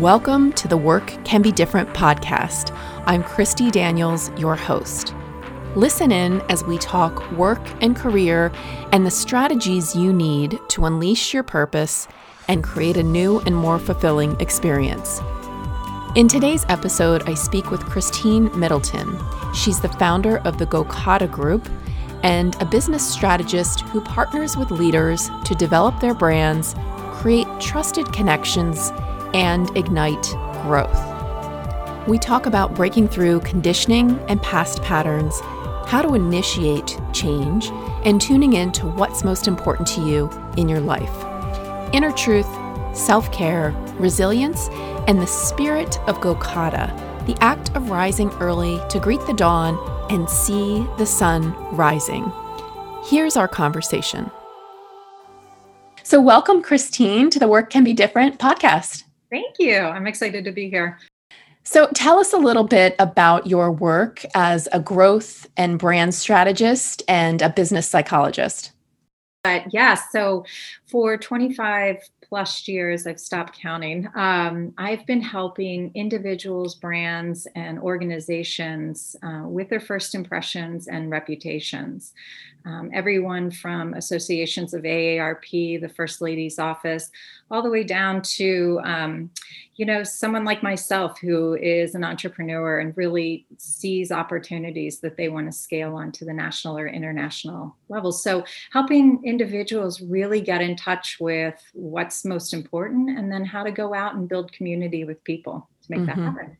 Welcome to the Work Can Be Different podcast. I'm Christy Daniels, your host. Listen in as we talk work and career and the strategies you need to unleash your purpose and create a new and more fulfilling experience. In today's episode, I speak with Christine Middleton. She's the founder of the Gokotta Group and a business strategist who partners with leaders to develop their brands, create trusted connections, and ignite growth. We talk about breaking through conditioning and past patterns, how to initiate change, and tuning in to what's most important to you in your life. Inner truth, self care, resilience, and the spirit of Gokotta, the act of rising early to greet the dawn and see the sun rising. Here's our conversation. So, welcome, Christine, to the Work Can Be Different podcast. Thank you. I'm excited to be here. So, tell us a little bit about your work as a growth and brand strategist and a business psychologist. But yeah, so for 25 plus years, I've stopped counting. Um, I've been helping individuals, brands, and organizations uh, with their first impressions and reputations. Um, everyone from associations of AARP, the First Lady's Office, all the way down to, um, you know, someone like myself who is an entrepreneur and really sees opportunities that they want to scale onto the national or international level. So, helping individuals really get in touch with what's most important and then how to go out and build community with people to make mm-hmm. that happen.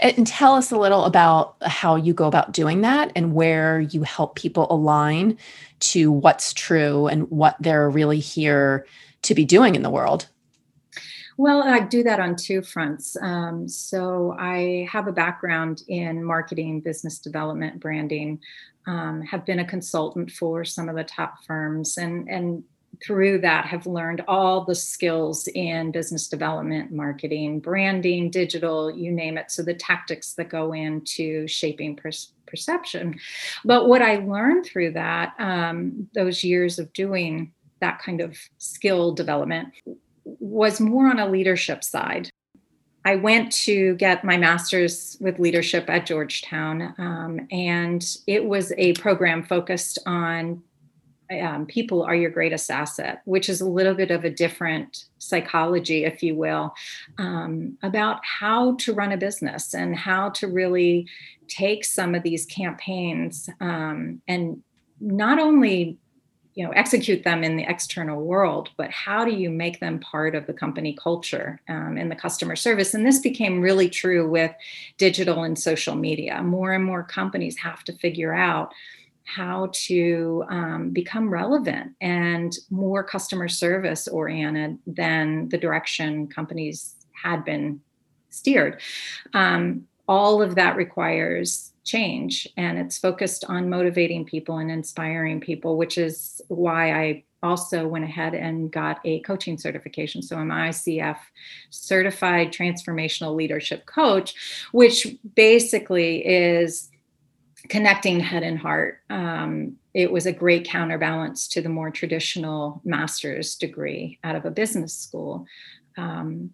And tell us a little about how you go about doing that and where you help people align to what's true and what they're really here to be doing in the world. Well, I do that on two fronts. Um, so I have a background in marketing, business development, branding. Um, have been a consultant for some of the top firms, and and through that have learned all the skills in business development, marketing, branding, digital, you name it. So the tactics that go into shaping per- perception. But what I learned through that, um, those years of doing that kind of skill development, was more on a leadership side. I went to get my master's with leadership at Georgetown, um, and it was a program focused on um, people are your greatest asset, which is a little bit of a different psychology, if you will, um, about how to run a business and how to really take some of these campaigns um, and not only you know execute them in the external world but how do you make them part of the company culture um, and the customer service and this became really true with digital and social media more and more companies have to figure out how to um, become relevant and more customer service oriented than the direction companies had been steered. Um, all of that requires change and it's focused on motivating people and inspiring people, which is why I also went ahead and got a coaching certification. So I'm ICF certified transformational leadership coach, which basically is connecting head and heart. Um, it was a great counterbalance to the more traditional master's degree out of a business school. Um,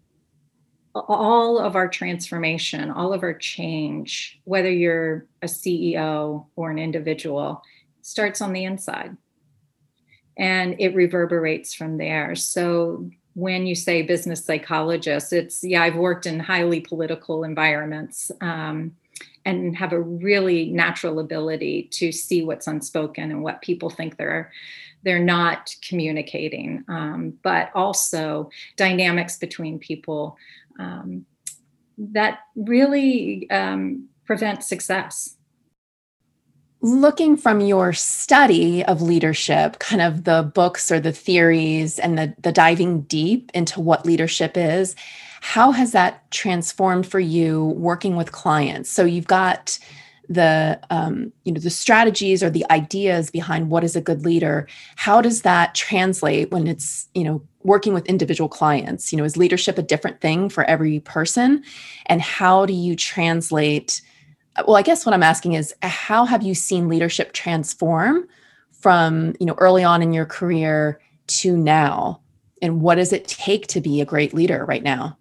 all of our transformation, all of our change, whether you're a CEO or an individual, starts on the inside and it reverberates from there. So when you say business psychologist, it's yeah, I've worked in highly political environments. Um, and have a really natural ability to see what's unspoken and what people think they're they're not communicating um, but also dynamics between people um, that really um, prevent success looking from your study of leadership kind of the books or the theories and the, the diving deep into what leadership is how has that transformed for you working with clients? So you've got the um, you know the strategies or the ideas behind what is a good leader how does that translate when it's you know working with individual clients? You know is leadership a different thing for every person? And how do you translate well i guess what i'm asking is how have you seen leadership transform from you know early on in your career to now? And what does it take to be a great leader right now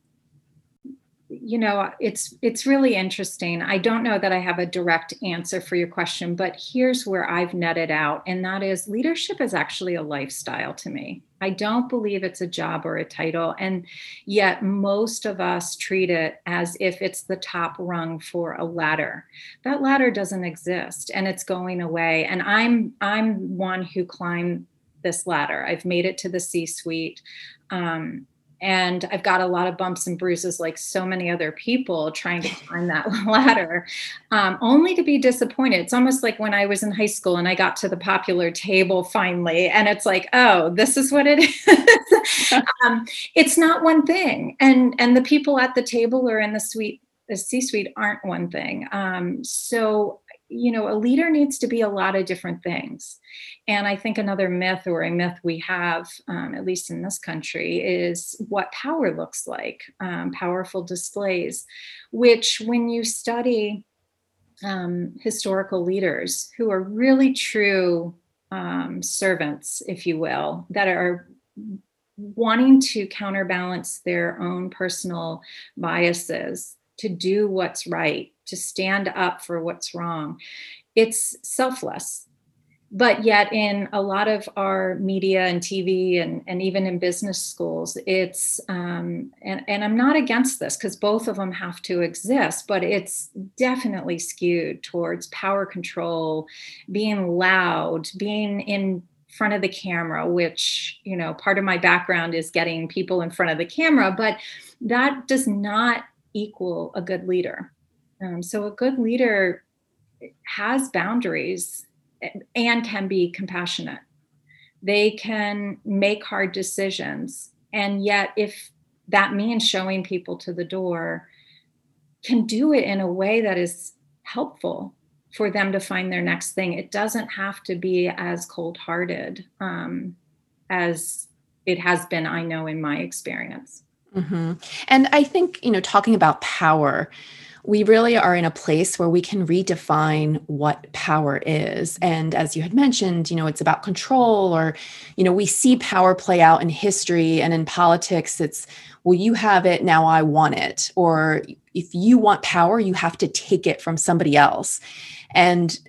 you know it's it's really interesting. I don't know that i have a direct answer for your question but here's where i've netted out and that is leadership is actually a lifestyle to me. I don't believe it's a job or a title and yet most of us treat it as if it's the top rung for a ladder. That ladder doesn't exist and it's going away and i'm i'm one who climbed this ladder. I've made it to the c suite. Um, and I've got a lot of bumps and bruises, like so many other people trying to climb that ladder, um, only to be disappointed. It's almost like when I was in high school and I got to the popular table finally, and it's like, oh, this is what it is. um, it's not one thing, and and the people at the table or in the suite, the C-suite, aren't one thing. Um, so you know, a leader needs to be a lot of different things. And I think another myth or a myth we have, um, at least in this country, is what power looks like um, powerful displays, which, when you study um, historical leaders who are really true um, servants, if you will, that are wanting to counterbalance their own personal biases to do what's right, to stand up for what's wrong. It's selfless. But yet, in a lot of our media and TV and, and even in business schools, it's, um, and, and I'm not against this because both of them have to exist, but it's definitely skewed towards power control, being loud, being in front of the camera, which, you know, part of my background is getting people in front of the camera, but that does not equal a good leader. Um, so a good leader has boundaries and can be compassionate. They can make hard decisions. And yet, if that means showing people to the door, can do it in a way that is helpful for them to find their next thing. It doesn't have to be as cold hearted um, as it has been, I know, in my experience. Mm-hmm. And I think, you know, talking about power, we really are in a place where we can redefine what power is. And as you had mentioned, you know, it's about control, or, you know, we see power play out in history and in politics. It's, well, you have it, now I want it. Or if you want power, you have to take it from somebody else. And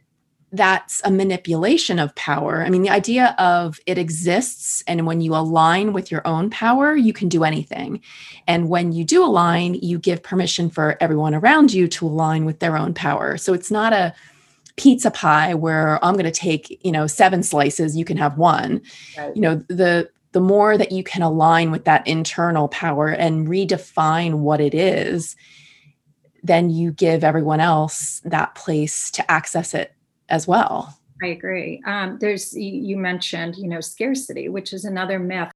that's a manipulation of power. I mean, the idea of it exists, and when you align with your own power, you can do anything. And when you do align, you give permission for everyone around you to align with their own power. So it's not a pizza pie where I'm going to take, you know, seven slices, you can have one. Right. You know, the the more that you can align with that internal power and redefine what it is, then you give everyone else that place to access it as well. I agree. Um, there's you mentioned, you know, scarcity, which is another myth.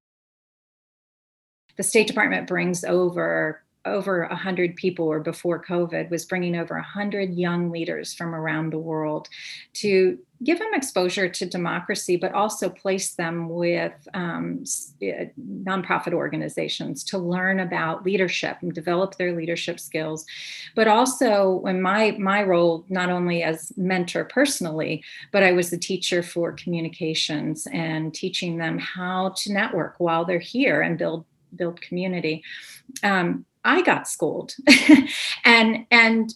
The State Department brings over over 100 people or before covid was bringing over 100 young leaders from around the world to give them exposure to democracy but also place them with um, eh, nonprofit organizations to learn about leadership and develop their leadership skills. But also in my my role not only as mentor personally but i was the teacher for communications and teaching them how to network while they're here and build build community. Um, I got schooled, and and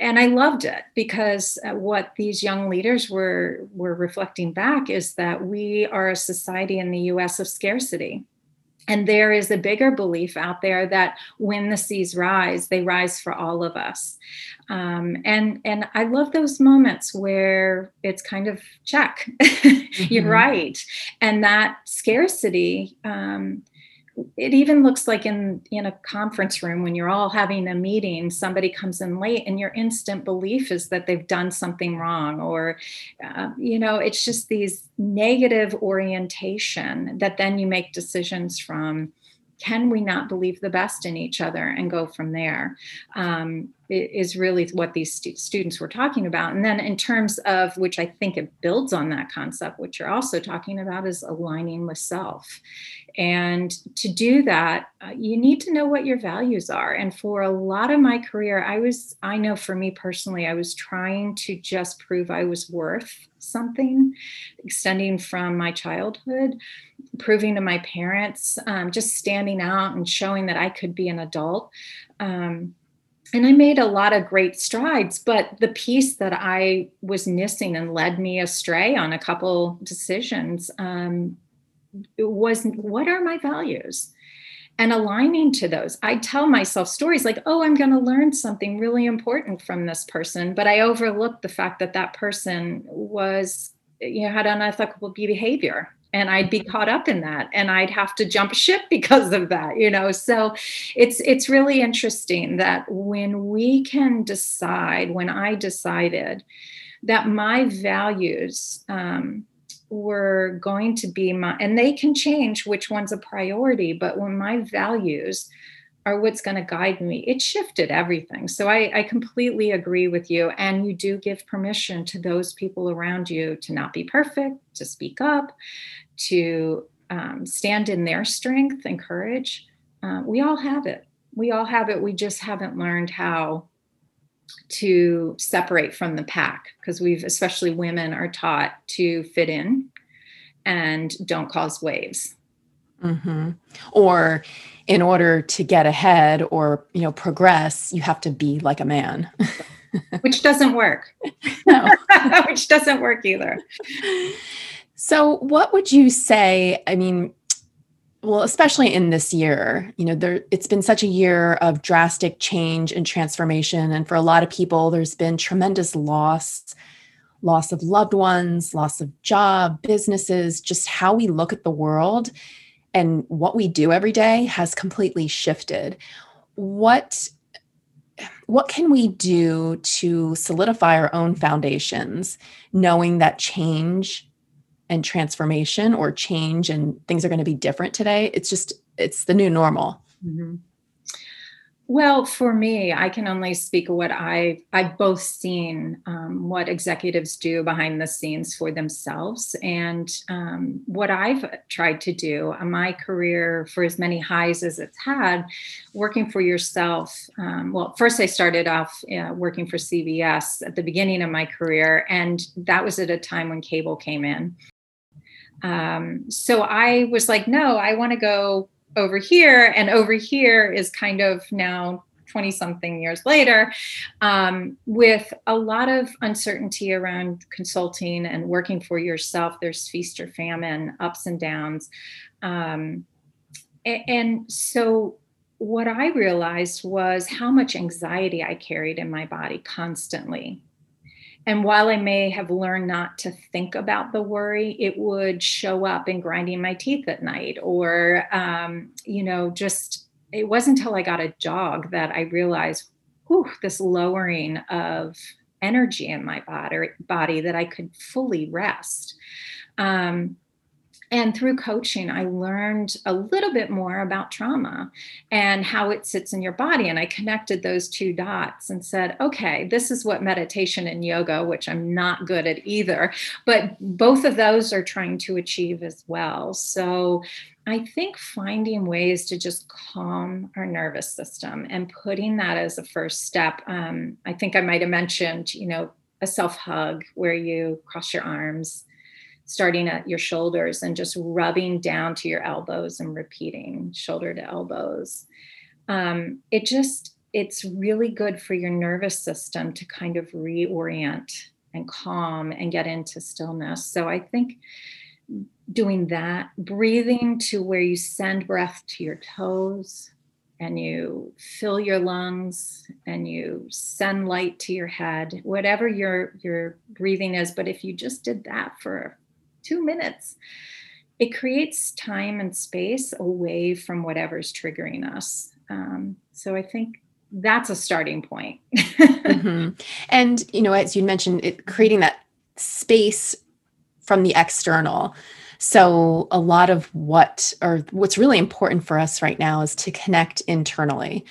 and I loved it because uh, what these young leaders were were reflecting back is that we are a society in the U.S. of scarcity, and there is a bigger belief out there that when the seas rise, they rise for all of us, um, and and I love those moments where it's kind of check, mm-hmm. you're right, and that scarcity. Um, it even looks like in in a conference room when you're all having a meeting somebody comes in late and your instant belief is that they've done something wrong or uh, you know it's just these negative orientation that then you make decisions from can we not believe the best in each other and go from there? Um, is really what these stu- students were talking about. And then, in terms of which I think it builds on that concept, which you're also talking about, is aligning with self. And to do that, uh, you need to know what your values are. And for a lot of my career, I was, I know for me personally, I was trying to just prove I was worth something, extending from my childhood, proving to my parents, um, just standing out and showing that I could be an adult. Um, and I made a lot of great strides, but the piece that I was missing and led me astray on a couple decisions um, was what are my values? And aligning to those. I tell myself stories like, oh, I'm going to learn something really important from this person, but I overlooked the fact that that person was, you know, had unethical behavior and I'd be caught up in that and I'd have to jump ship because of that you know so it's it's really interesting that when we can decide when I decided that my values um, were going to be my and they can change which one's a priority but when my values are what's going to guide me. It shifted everything. So I, I, completely agree with you. And you do give permission to those people around you to not be perfect, to speak up, to um, stand in their strength and courage. Uh, we all have it. We all have it. We just haven't learned how to separate from the pack because we've, especially women, are taught to fit in and don't cause waves. Mm-hmm. Or in order to get ahead or you know progress, you have to be like a man, which doesn't work. which doesn't work either. So, what would you say? I mean, well, especially in this year, you know, there it's been such a year of drastic change and transformation, and for a lot of people, there's been tremendous loss loss of loved ones, loss of job, businesses, just how we look at the world and what we do every day has completely shifted. What what can we do to solidify our own foundations knowing that change and transformation or change and things are going to be different today it's just it's the new normal mm-hmm. Well, for me, I can only speak what i've I've both seen um, what executives do behind the scenes for themselves, and um, what I've tried to do. My career, for as many highs as it's had, working for yourself. Um, well, first I started off uh, working for CBS at the beginning of my career, and that was at a time when cable came in. Um, so I was like, no, I want to go over here and over here is kind of now 20 something years later um, with a lot of uncertainty around consulting and working for yourself. There's feast or famine ups and downs. Um, and, and so what i realized was how much anxiety i carried in my body constantly and while I may have learned not to think about the worry, it would show up in grinding my teeth at night or, um, you know, just it wasn't until I got a jog that I realized, whew, this lowering of energy in my body, body that I could fully rest. Um, and through coaching, I learned a little bit more about trauma and how it sits in your body. And I connected those two dots and said, okay, this is what meditation and yoga, which I'm not good at either, but both of those are trying to achieve as well. So I think finding ways to just calm our nervous system and putting that as a first step. Um, I think I might have mentioned, you know, a self hug where you cross your arms starting at your shoulders and just rubbing down to your elbows and repeating shoulder to elbows. Um, it just, it's really good for your nervous system to kind of reorient and calm and get into stillness. So I think doing that, breathing to where you send breath to your toes and you fill your lungs and you send light to your head whatever your your breathing is but if you just did that for two minutes, it creates time and space away from whatever's triggering us. Um, so I think that's a starting point. mm-hmm. And, you know, as you mentioned, it creating that space from the external. So a lot of what or what's really important for us right now is to connect internally.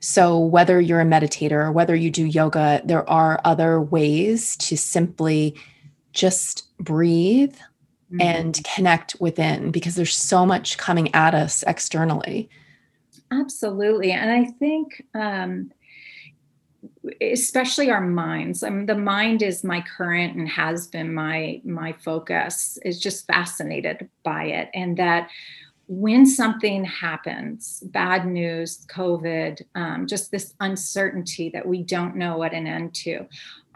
So whether you're a meditator or whether you do yoga, there are other ways to simply just breathe, mm-hmm. and connect within because there's so much coming at us externally. Absolutely. And I think, um, especially our minds I mean, the mind is my current and has been my my focus is just fascinated by it and that when something happens, bad news, COVID, um, just this uncertainty that we don't know what an end to,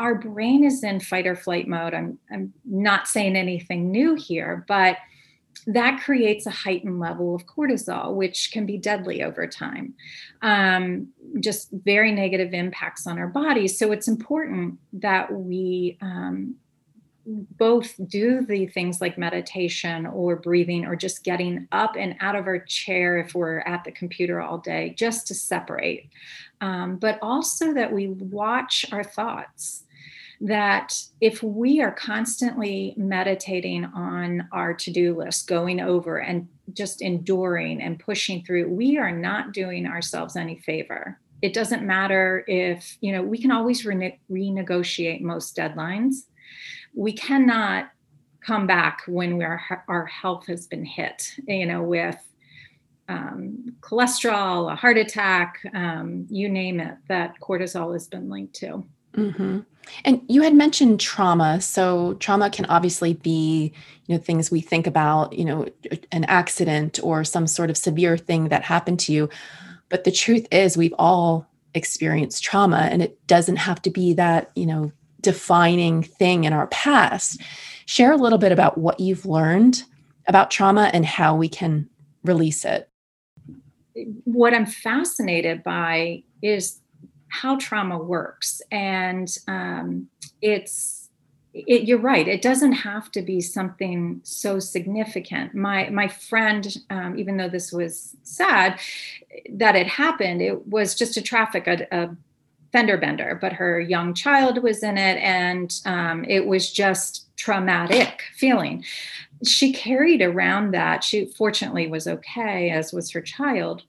our brain is in fight or flight mode. I'm, I'm not saying anything new here, but that creates a heightened level of cortisol, which can be deadly over time. Um, just very negative impacts on our bodies. So it's important that we um, both do the things like meditation or breathing or just getting up and out of our chair if we're at the computer all day, just to separate. Um, but also that we watch our thoughts that if we are constantly meditating on our to do list, going over and just enduring and pushing through, we are not doing ourselves any favor. It doesn't matter if, you know, we can always rene- renegotiate most deadlines. We cannot come back when we're, our health has been hit, you know, with um, cholesterol, a heart attack, um, you name it, that cortisol has been linked to. Mm-hmm. And you had mentioned trauma. So trauma can obviously be, you know, things we think about, you know, an accident or some sort of severe thing that happened to you. But the truth is we've all experienced trauma and it doesn't have to be that, you know, defining thing in our past. Share a little bit about what you've learned about trauma and how we can release it. What I'm fascinated by is how trauma works. And um, it's, it, you're right. It doesn't have to be something so significant. My my friend, um, even though this was sad that it happened, it was just a traffic a, a fender bender, but her young child was in it, and um, it was just traumatic feeling. She carried around that. She fortunately was okay, as was her child.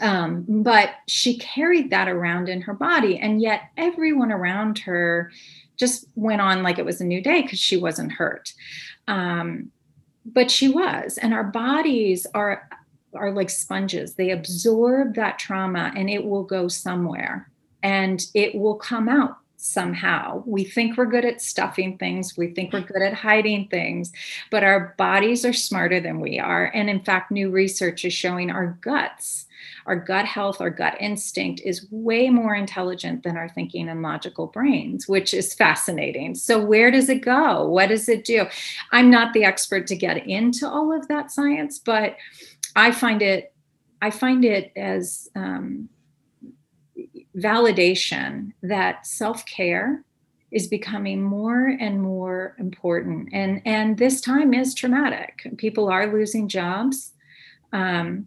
Um, but she carried that around in her body, and yet everyone around her just went on like it was a new day because she wasn't hurt. Um, but she was, and our bodies are are like sponges. They absorb that trauma, and it will go somewhere, and it will come out somehow. We think we're good at stuffing things, we think we're good at hiding things, but our bodies are smarter than we are. And in fact, new research is showing our guts our gut health, our gut instinct is way more intelligent than our thinking and logical brains, which is fascinating. So, where does it go? What does it do? I'm not the expert to get into all of that science, but I find it, I find it as um, validation that self care is becoming more and more important and and this time is traumatic people are losing jobs um,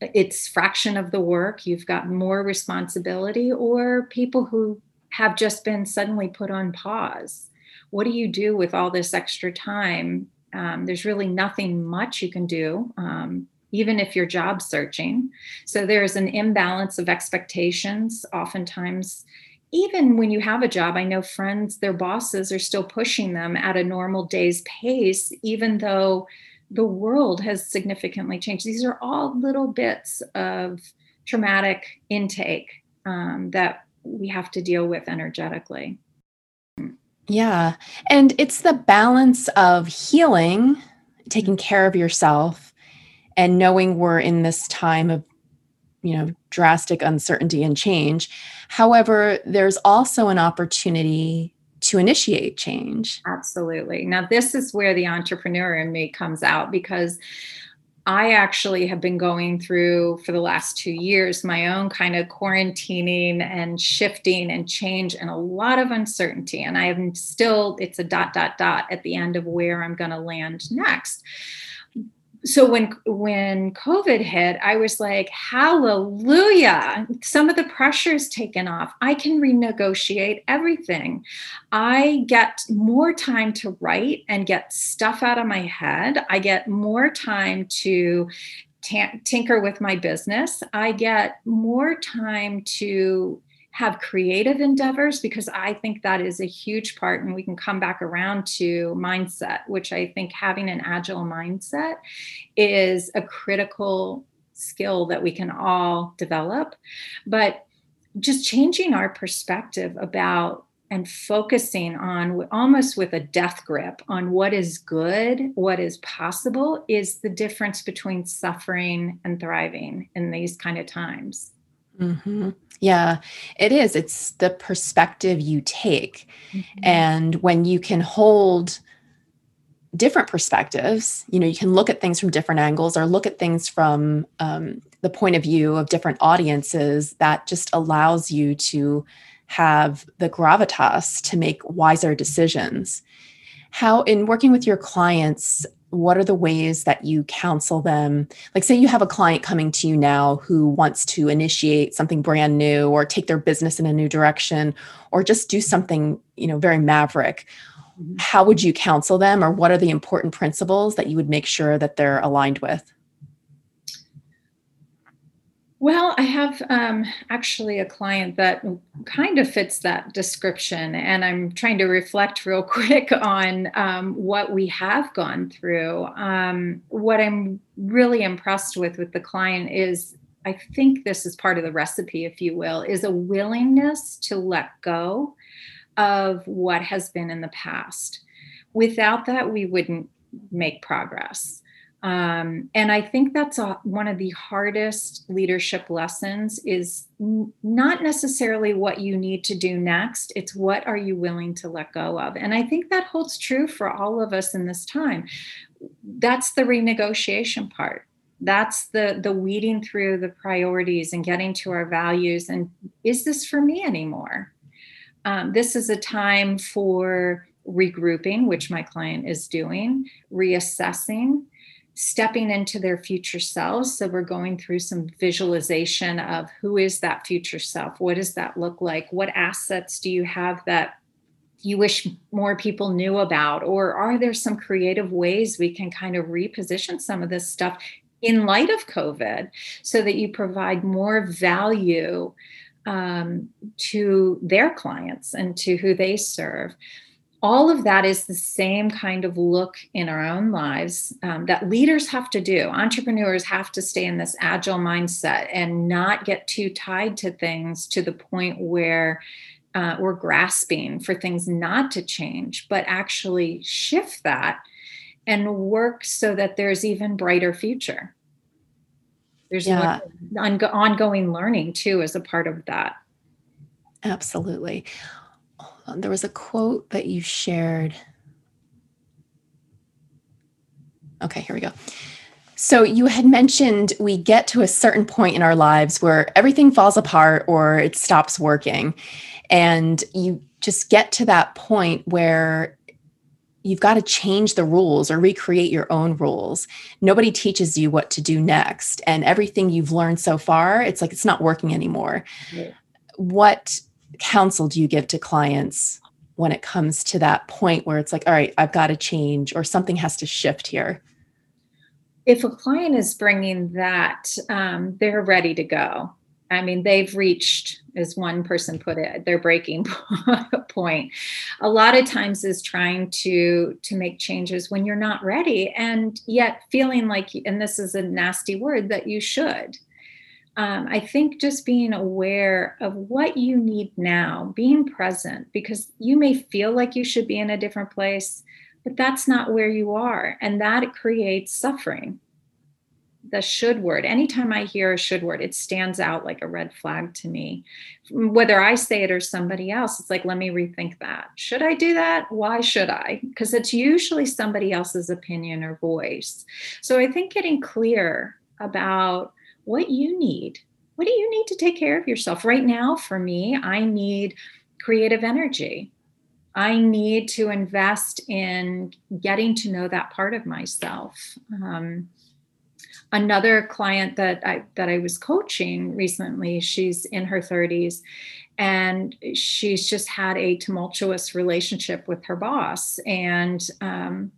it's fraction of the work. You've got more responsibility or people who have just been suddenly put on pause. What do you do with all this extra time? Um, there's really nothing much you can do um, even if you're job searching. So there's an imbalance of expectations oftentimes. Even when you have a job i know friends their bosses are still pushing them at a normal day's pace even though the world has significantly changed. These are all little bits of traumatic intake um, that we have to deal with energetically. Yeah. And it's the balance of healing, taking care of yourself, and knowing we're in this time of, you know, drastic uncertainty and change. However, there's also an opportunity to initiate change. Absolutely. Now, this is where the entrepreneur in me comes out because I actually have been going through for the last two years my own kind of quarantining and shifting and change and a lot of uncertainty. And I am still, it's a dot, dot, dot at the end of where I'm going to land next so when when covid hit i was like hallelujah. Some of the pressure is taken off. I can renegotiate everything. I get more time to write and get stuff out of my head. I get more time to t- tinker with my business. I get more time to have creative endeavors because I think that is a huge part. And we can come back around to mindset, which I think having an agile mindset is a critical skill that we can all develop. But just changing our perspective about and focusing on almost with a death grip on what is good, what is possible, is the difference between suffering and thriving in these kind of times. Mm-hmm. Yeah, it is. It's the perspective you take. Mm-hmm. And when you can hold different perspectives, you know, you can look at things from different angles or look at things from um, the point of view of different audiences, that just allows you to have the gravitas to make wiser decisions. How, in working with your clients, what are the ways that you counsel them? Like, say you have a client coming to you now who wants to initiate something brand new or take their business in a new direction or just do something, you know, very maverick. Mm-hmm. How would you counsel them, or what are the important principles that you would make sure that they're aligned with? Well, I have um, actually a client that kind of fits that description, and I'm trying to reflect real quick on um, what we have gone through. Um, what I'm really impressed with with the client is, I think this is part of the recipe, if you will, is a willingness to let go of what has been in the past. Without that, we wouldn't make progress. Um, and i think that's a, one of the hardest leadership lessons is n- not necessarily what you need to do next it's what are you willing to let go of? And i think that holds true for all of us in this time. That's the renegotiation part. That's the the weeding through the priorities and getting to our values and is this for me anymore? Um, this is a time for regrouping which my client is doing reassessing stepping into their future selves. So we're going through some visualization of who is that future self? What does that look like? What assets do you have that you wish more people knew about? Or are there some creative ways we can kind of reposition some of this stuff in light of COVID so that you provide more value um, to their clients and to who they serve? All of that is the same kind of look in our own lives um, that leaders have to do. Entrepreneurs have to stay in this agile mindset and not get too tied to things to the point where uh, we're grasping for things not to change, but actually shift that and work so that there's even brighter future. There's yeah. ongoing learning too as a part of that. Absolutely Uh, there was a quote that you shared. Okay, here we go. So you had mentioned we get to a certain point in our lives where everything falls apart or it stops working. And you just get to that point where you've got to change the rules or recreate your own rules. Nobody teaches you what to do next. And everything you've learned so far, it's like it's not working anymore. Yeah. What counsel do you give to clients when it comes to that point where it's like, all right, I've got to change or something has to shift here? If a client is bringing that, um, they're ready to go. I mean, they've reached, as one person put it, their breaking point. A lot of times is trying to to make changes when you're not ready, and yet feeling like, and this is a nasty word, that you should um, I think just being aware of what you need now, being present, because you may feel like you should be in a different place, but that's not where you are. And that creates suffering. The should word, anytime I hear a should word, it stands out like a red flag to me. Whether I say it or somebody else, it's like, let me rethink that. Should I do that? Why should I? Because it's usually somebody else's opinion or voice. So I think getting clear about what you need. What do you need to take care of yourself? Right now, for me, I need creative energy. I need to invest in getting to know that part of myself. Um, another client that I that I was coaching recently, she's in her 30s and she's just had a tumultuous relationship with her boss. And um,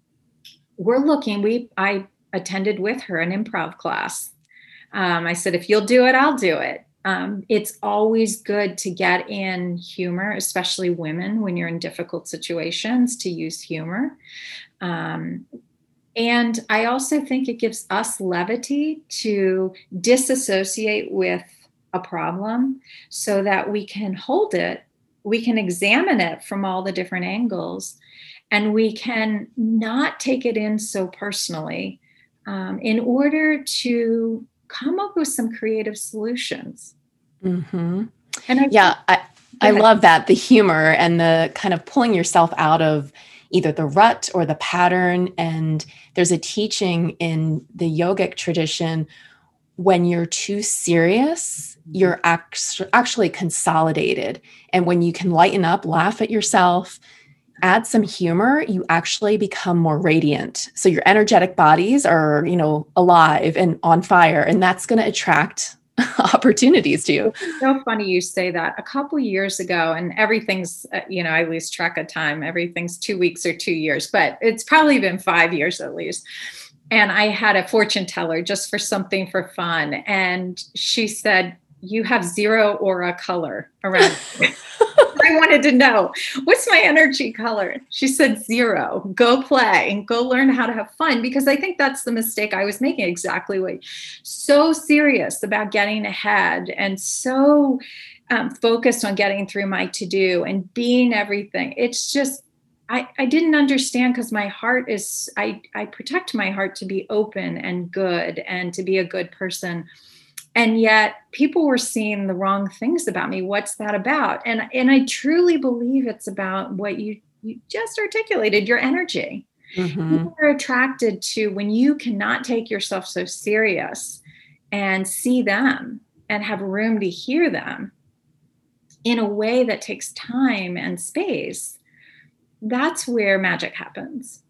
we're looking, we I attended with her an improv class um, I said, if you'll do it, I'll do it. Um, it's always good to get in humor, especially women when you're in difficult situations, to use humor. Um, and I also think it gives us levity to disassociate with a problem so that we can hold it we can examine it from all the different angles and we can not take it in so personally um, in order to come up with some creative solutions. Mm-hmm. And I, yeah, I, I love that the humor and the kind of pulling yourself out of either the rut or the pattern. And there's a teaching in the yogic tradition when you're too serious, you're actually consolidated. And when you can lighten up, laugh at yourself, add some humor, you actually become more radiant. So your energetic bodies are, you know, alive and on fire, and that's going to attract opportunities to you. so funny you say that. A couple years ago, and everything's, uh, you know, I lose track of time. Everything's two weeks or two years, but it's probably been five years at least. And I had a fortune teller just for something for fun. And she said, You have zero aura color around. I wanted to know what's my energy color. She said zero. Go play and go learn how to have fun because I think that's the mistake I was making. Exactly what so serious about getting ahead and so um, focused on getting through my to do and being everything. It's just I, I didn't understand because my heart is I, I protect my heart to be open and good and to be a good person and yet people were seeing the wrong things about me. What's that about? And and i truly believe it's about what you you just articulated your energy. Mm-hmm. people are attracted to when you cannot take yourself so serious and see them and have room to hear them in a way that takes time and space that's where magic happens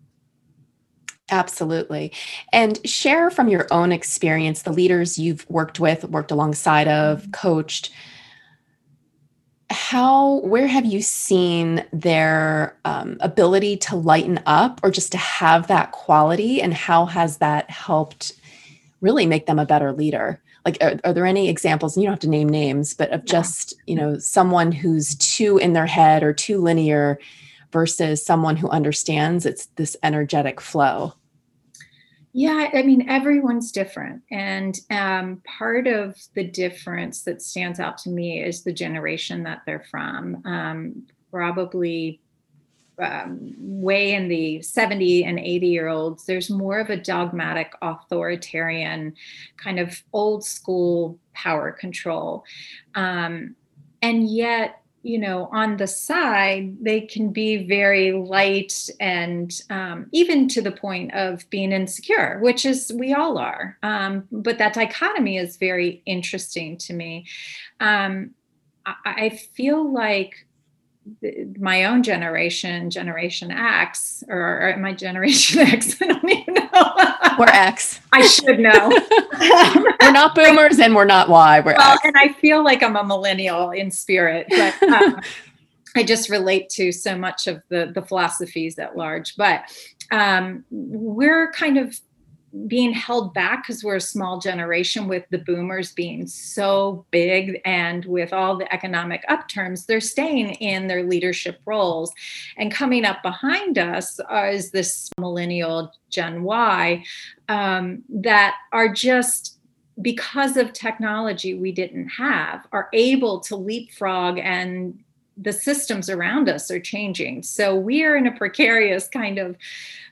Absolutely. And share from your own experience, the leaders you've worked with, worked alongside of, coached. How, where have you seen their um, ability to lighten up or just to have that quality? And how has that helped really make them a better leader? Like, are, are there any examples? And you don't have to name names, but of just, you know, someone who's too in their head or too linear versus someone who understands it's this energetic flow? Yeah, I mean, everyone's different. And um, part of the difference that stands out to me is the generation that they're from. Um, probably um, way in the 70 and 80 year olds, there's more of a dogmatic, authoritarian, kind of old school power control. Um, and yet, you know, on the side, they can be very light and um, even to the point of being insecure, which is we all are. Um, but that dichotomy is very interesting to me. Um, I, I feel like my own generation, Generation X, or, or my Generation X, I don't even know. We're X. I should know. we're not boomers and we're not Y. We're well, X. and I feel like I'm a millennial in spirit, but um, I just relate to so much of the the philosophies at large. But um, we're kind of being held back because we're a small generation with the boomers being so big and with all the economic upturns they're staying in their leadership roles. And coming up behind us is this millennial gen y um, that are just because of technology we didn't have are able to leapfrog and the systems around us are changing. So we are in a precarious kind of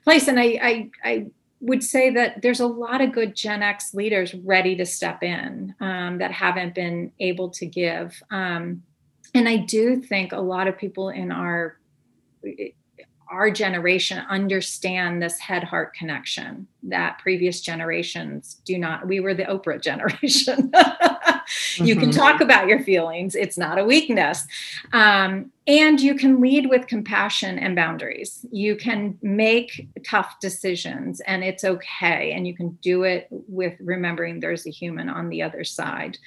place. And i i, I would say that there's a lot of good Gen X leaders ready to step in um, that haven't been able to give. Um, and I do think a lot of people in our our generation understand this head heart connection that previous generations do not. We were the Oprah generation. you can mm-hmm. talk about your feelings, it's not a weakness. Um, and you can lead with compassion and boundaries. You can make tough decisions and it's okay. And you can do it with remembering there's a human on the other side.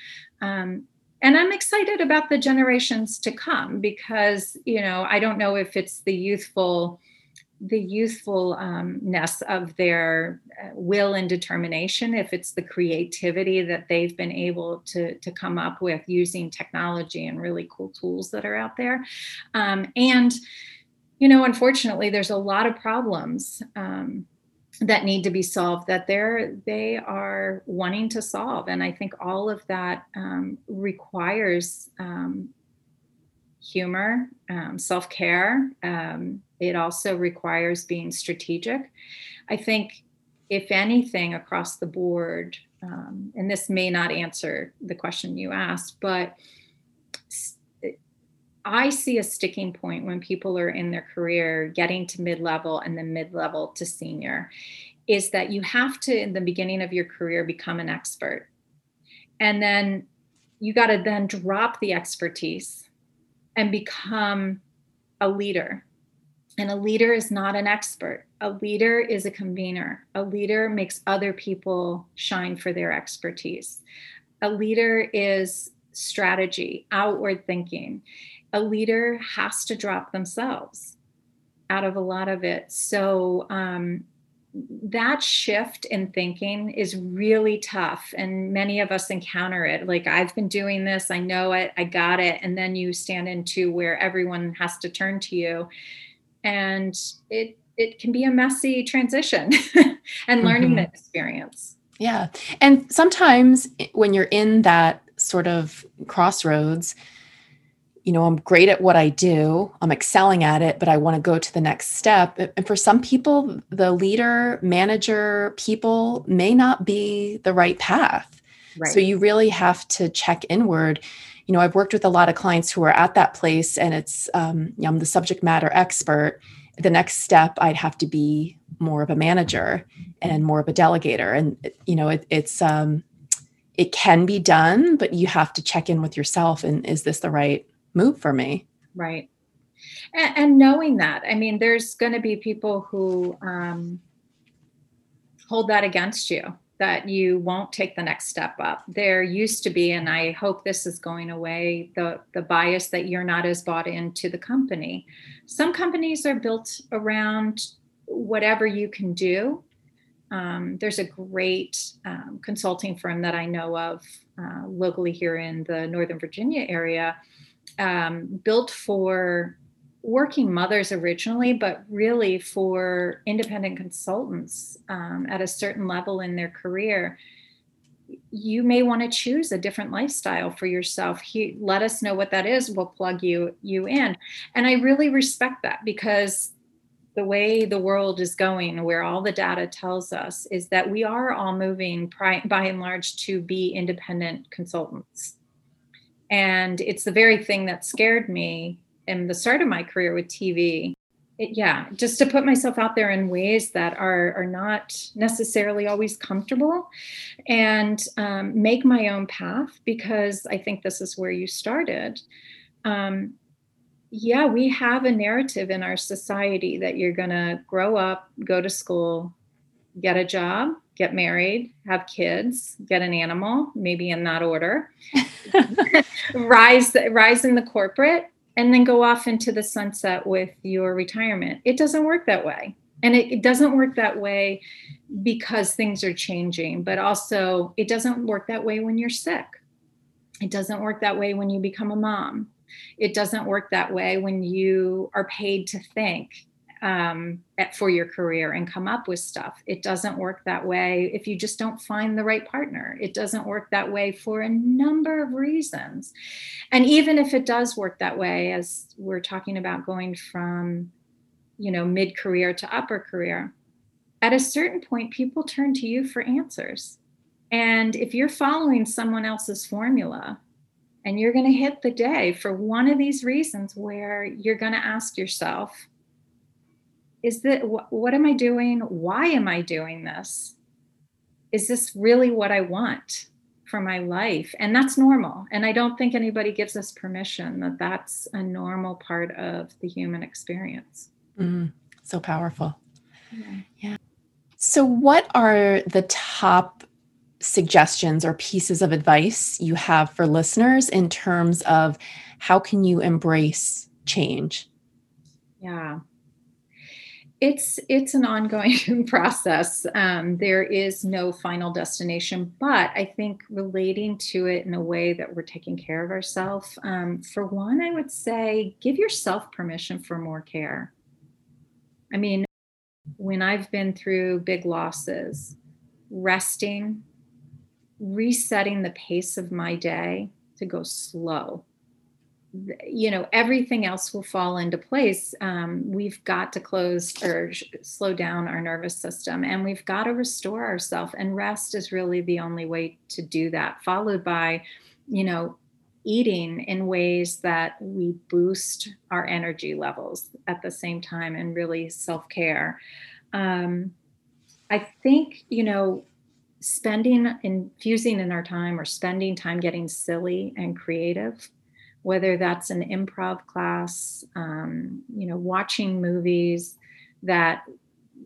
Um, and i'm excited about the generations to come because you know i don't know if it's the youthful the youthfulness of their uh, will and determination if it's the creativity that they've been able to, to come up with using technology and really cool tools that are out there um, and you know unfortunately there's a lot of problems um, that need to be solved that they're they are wanting to solve and i think all of that um, requires um, humor, um, self care. Um, it also requires being strategic. I think, if anything, across the board, um, and this may not answer the question you asked, but I see a sticking point when people are in their career getting to mid level and then mid level to senior is that you have to, in the beginning of your career, become an expert. And then you got to then drop the expertise and become a leader. And a leader is not an expert. A leader is a convener. A leader makes other people shine for their expertise. A leader is strategy, outward thinking a leader has to drop themselves out of a lot of it. So um, that shift in thinking is really tough and many of us encounter it like i've been doing this i know it i got it and then you stand into where everyone has to turn to you and it it can be a messy transition and learning mm-hmm. experience yeah and sometimes when you're in that sort of crossroads you know, I'm great at what I do, I'm excelling at it, but I want to go to the next step. And for some people, the leader, manager, people may not be the right path. Right. So you really have to check inward. You know, I've worked with a lot of clients who are at that place, and it's, um, you know, I'm the subject matter expert. The next step, I'd have to be more of a manager and more of a delegator. And, you know, it, it's, um, it can be done, but you have to check in with yourself and is this the right move for me. Right. And, and knowing that, I mean, there's going to be people who um, hold that against you that you won't take the next step up. There used to be, and I hope this is going away, the, the bias that you're not as bought into the company. Some companies are built around whatever you can do. Um, there's a great um, consulting firm that I know of uh, locally here in the Northern Virginia area um, built for working mothers originally, but really for independent consultants um, at a certain level in their career. You may want to choose a different lifestyle for yourself. He, let us know what that is. We'll plug you you in. And I really respect that because the way the world is going, where all the data tells us, is that we are all moving by and large to be independent consultants. And it's the very thing that scared me in the start of my career with TV. It, yeah, just to put myself out there in ways that are are not necessarily always comfortable, and um, make my own path because I think this is where you started. Um, yeah, we have a narrative in our society that you're to grow up, go to school, get a job, get married, have kids, get an animal, maybe in that order, rise rise in the corporate, and then go off into the sunset with your retirement. It doesn't work that way. And it, it doesn't work that way because things are changing, but also it doesn't work that way when you're sick. It doesn't work that way when you become a mom. It doesn't work that way when you are paid to think um, at, for your career and come up with stuff. It doesn't work that way if you just don't find the right partner. It doesn't work that way for a number of reasons. And even if it does work that way, as we're talking about going from, you know, mid career to upper career, at a certain point, people turn to you for answers. And if you're following someone else's formula, and you're going to hit the day for one of these reasons where you're going to ask yourself, is that wh- what am I doing? Why am I doing this? Is this really what I want for my life? And that's normal. And I don't think anybody gives us permission that that's a normal part of the human experience. Mm, so powerful. Yeah. yeah. So, what are the top suggestions or pieces of advice you have for listeners in terms of how can you embrace change? Yeah it's it's an ongoing process. Um, there is no final destination, but I think relating to it in a way that we're taking care of ourselves. Um, for one, I would say give yourself permission for more care. I mean, when I've been through big losses, resting, resetting the pace of my day to go slow you know everything else will fall into place. Um, we've got to close or sh- slow down our nervous system and we've got to restore ourselves and rest is really the only way to do that followed by you know eating in ways that we boost our energy levels at the same time and really self-care. Um, i think you know spending infusing in our time or spending time getting silly and creative whether that's an improv class, um, you know, watching movies that,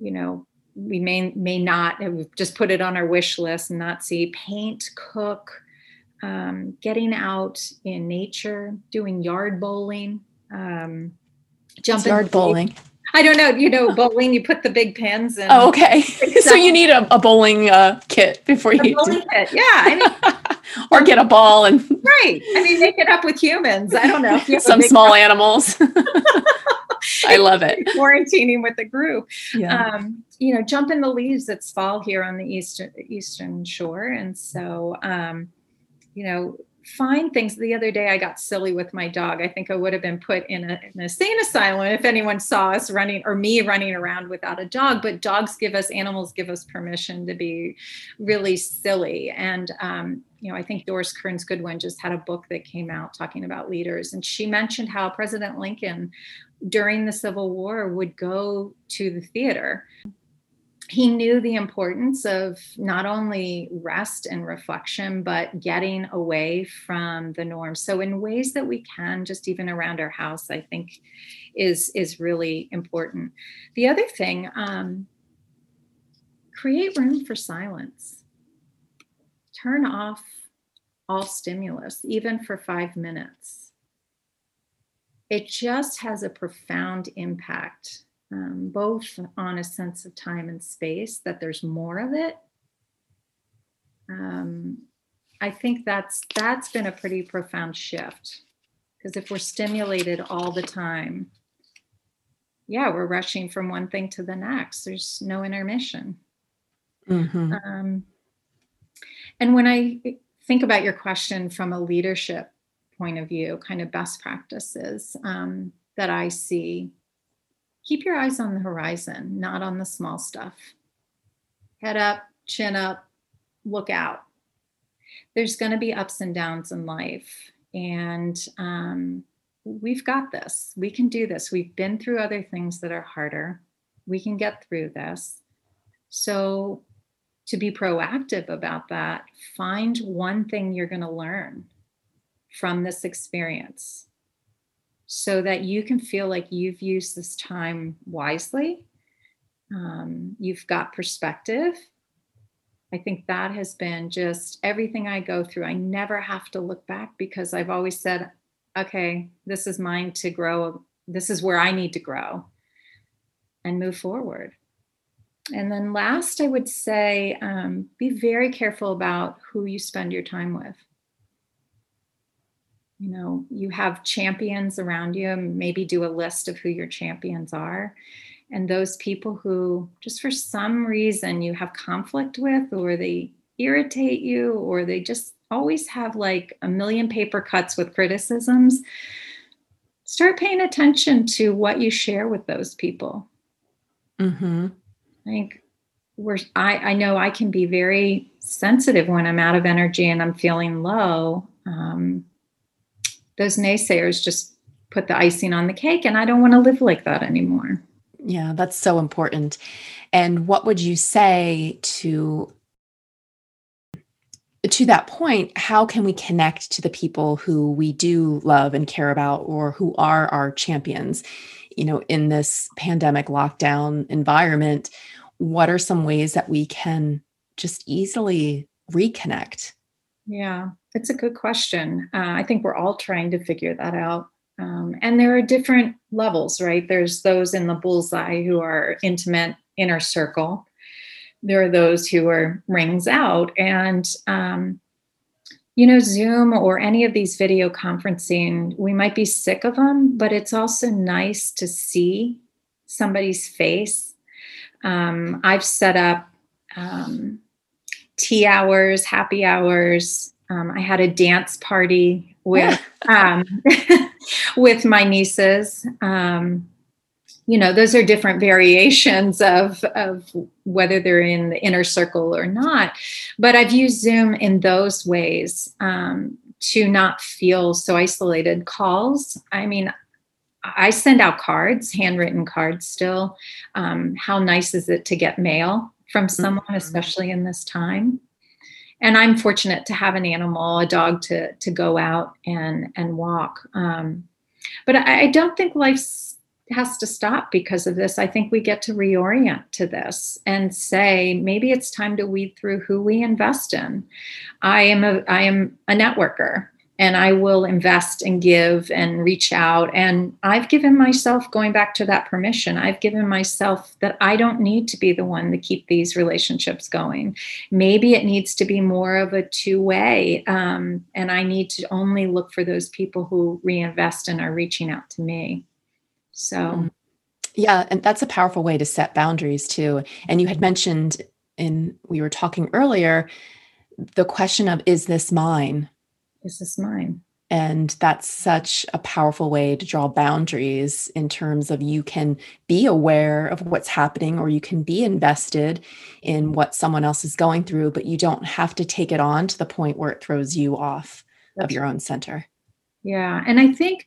you know, we may may not just put it on our wish list and not see paint, cook, um, getting out in nature, doing yard bowling, um, jumping yard bowling. I don't know. You know, bowling. You put the big pins in. Oh, okay. so you need a, a bowling uh, kit before you. bowling do. kit. Yeah. I mean, or get a ball and. Right. I mean, make it up with humans. I don't know. Some small animals. I love it. Quarantining with the group. Yeah. Um, you know, jump in the leaves. It's fall here on the eastern eastern shore, and so um, you know, find things. The other day, I got silly with my dog. I think I would have been put in, a, in a sane asylum if anyone saw us running or me running around without a dog. But dogs give us, animals give us permission to be really silly. And, um, you know, I think Doris Kearns Goodwin just had a book that came out talking about leaders. And she mentioned how President Lincoln during the Civil War would go to the theater he knew the importance of not only rest and reflection, but getting away from the norm. So, in ways that we can, just even around our house, I think is is really important. The other thing, um, create room for silence. Turn off all stimulus, even for five minutes. It just has a profound impact um, both on a sense of time and space, that there's more of it. Um, I think that's that's been a pretty profound shift because if we're stimulated all the time, yeah, we're rushing from one thing to the next. There's no intermission. Mm-hmm. Um, and when I think about your question from a leadership point of view, kind of best practices um, that I see keep your eyes on the horizon, not on the small stuff. Head up, chin up, look out. There's going to be ups and downs in life. And um, we've got this. We can do this. We've been through other things that are harder. We can get through this. So, to be proactive about that, find one thing you're going to learn from this experience so that you can feel like you've used this time wisely. Um, you've got perspective. I think that has been just everything I go through. I never have to look back because I've always said, okay, this is mine to grow. This is where I need to grow and move forward. And then last, I would say um, be very careful about who you spend your time with. You know you have champions around you maybe do a list of who your champions are. And those people who just for some reason you have conflict with or they irritate you or they just always have like a million paper cuts with criticisms start paying attention to what you share with those people. Mm-hmm. I think we're I, I know i can be very sensitive when i'm out of energy and i'm feeling low um, those naysayers just put the icing on the cake and I don't want to live like that anymore. Yeah, that's so important. And what would you say to to that point, how can we connect to the people who we do love and care about or who are our champions, you know, in this pandemic lockdown environment? What are some ways that we can just easily reconnect? Yeah. It's a good question. Uh, I think we're all trying to figure that out. Um, and there are different levels, right? There's those in the bullseye who are intimate inner circle. There are those who are rings out. And, um, you know, Zoom or any of these video conferencing, we might be sick of them, but it's also nice to see somebody's face. Um, I've set up um, tea hours, happy hours, um, I had a dance party with um, with my nieces. Um, you know, those are different variations of, of whether they're in the inner circle or not. But I've used Zoom in those ways um, to not feel so isolated. Calls, I mean, I send out cards, handwritten cards still. Um, how nice is it to get mail from someone, mm-hmm. especially in this time? and I'm fortunate to have an animal, a dog to to go out and and walk. Um, but I, I don't think life has to stop because of this. I think we get to reorient to this and say maybe it's time to weed through who we invest in. I am a I am a networker and I will invest and give and reach out. And I've given myself, going back to that permission, I've given myself that I don't need to be the one to keep these relationships going. Maybe it needs to be more of a two way. Um, and I need to only look for those people who reinvest and are reaching out to me. So. Mm. Yeah, and that's a powerful way to set boundaries too. And you had mentioned in we were talking earlier the question of is this mine? Is mine? And that's such a powerful way to draw boundaries in terms of you can be aware of what's happening or you can be invested in what someone else is going through, but you don't have to take it on to the point where it throws you off of your own center. Yeah. And I think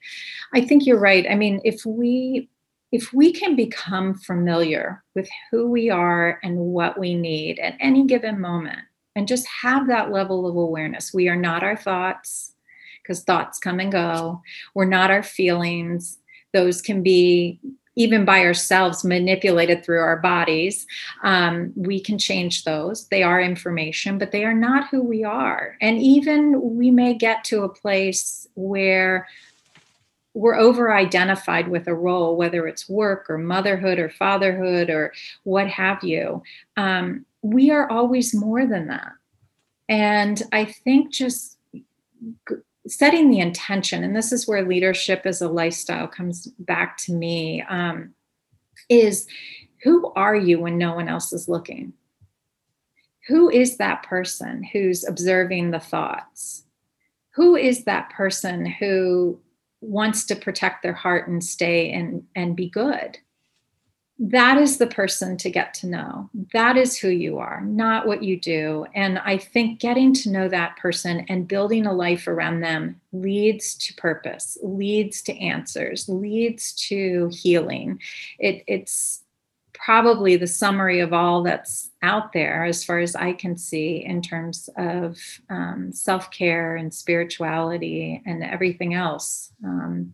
I think you're right. I mean, if we if we can become familiar with who we are and what we need at any given moment, and just have that level of awareness. We are not our thoughts because thoughts come and go. We're not our feelings. Those can be even by ourselves manipulated through our bodies. Um, we can change those. They are information, but they are not who we are. And even we may get to a place where we're over identified with a role, whether it's work or motherhood or fatherhood or what have you. Um, we are always more than that. And I think just setting the intention, and this is where leadership as a lifestyle comes back to me, um, is who are you when no one else is looking? Who is that person who's observing the thoughts? Who is that person who wants to protect their heart and stay and, and be good? That is the person to get to know. That is who you are, not what you do. And I think getting to know that person and building a life around them leads to purpose, leads to answers, leads to healing. It, it's probably the summary of all that's out there, as far as I can see, in terms of um, self care and spirituality and everything else um,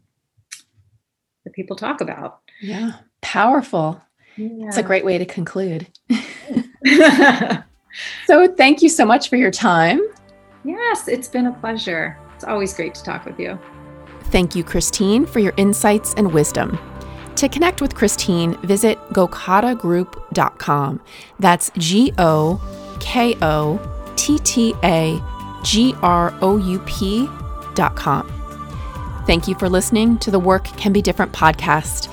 that people talk about. Yeah. Powerful. Yeah. It's a great way to conclude. so, thank you so much for your time. Yes, it's been a pleasure. It's always great to talk with you. Thank you, Christine, for your insights and wisdom. To connect with Christine, visit gokottagroup.com. That's G O K O T T A G R O U P.com. Thank you for listening to the Work Can Be Different podcast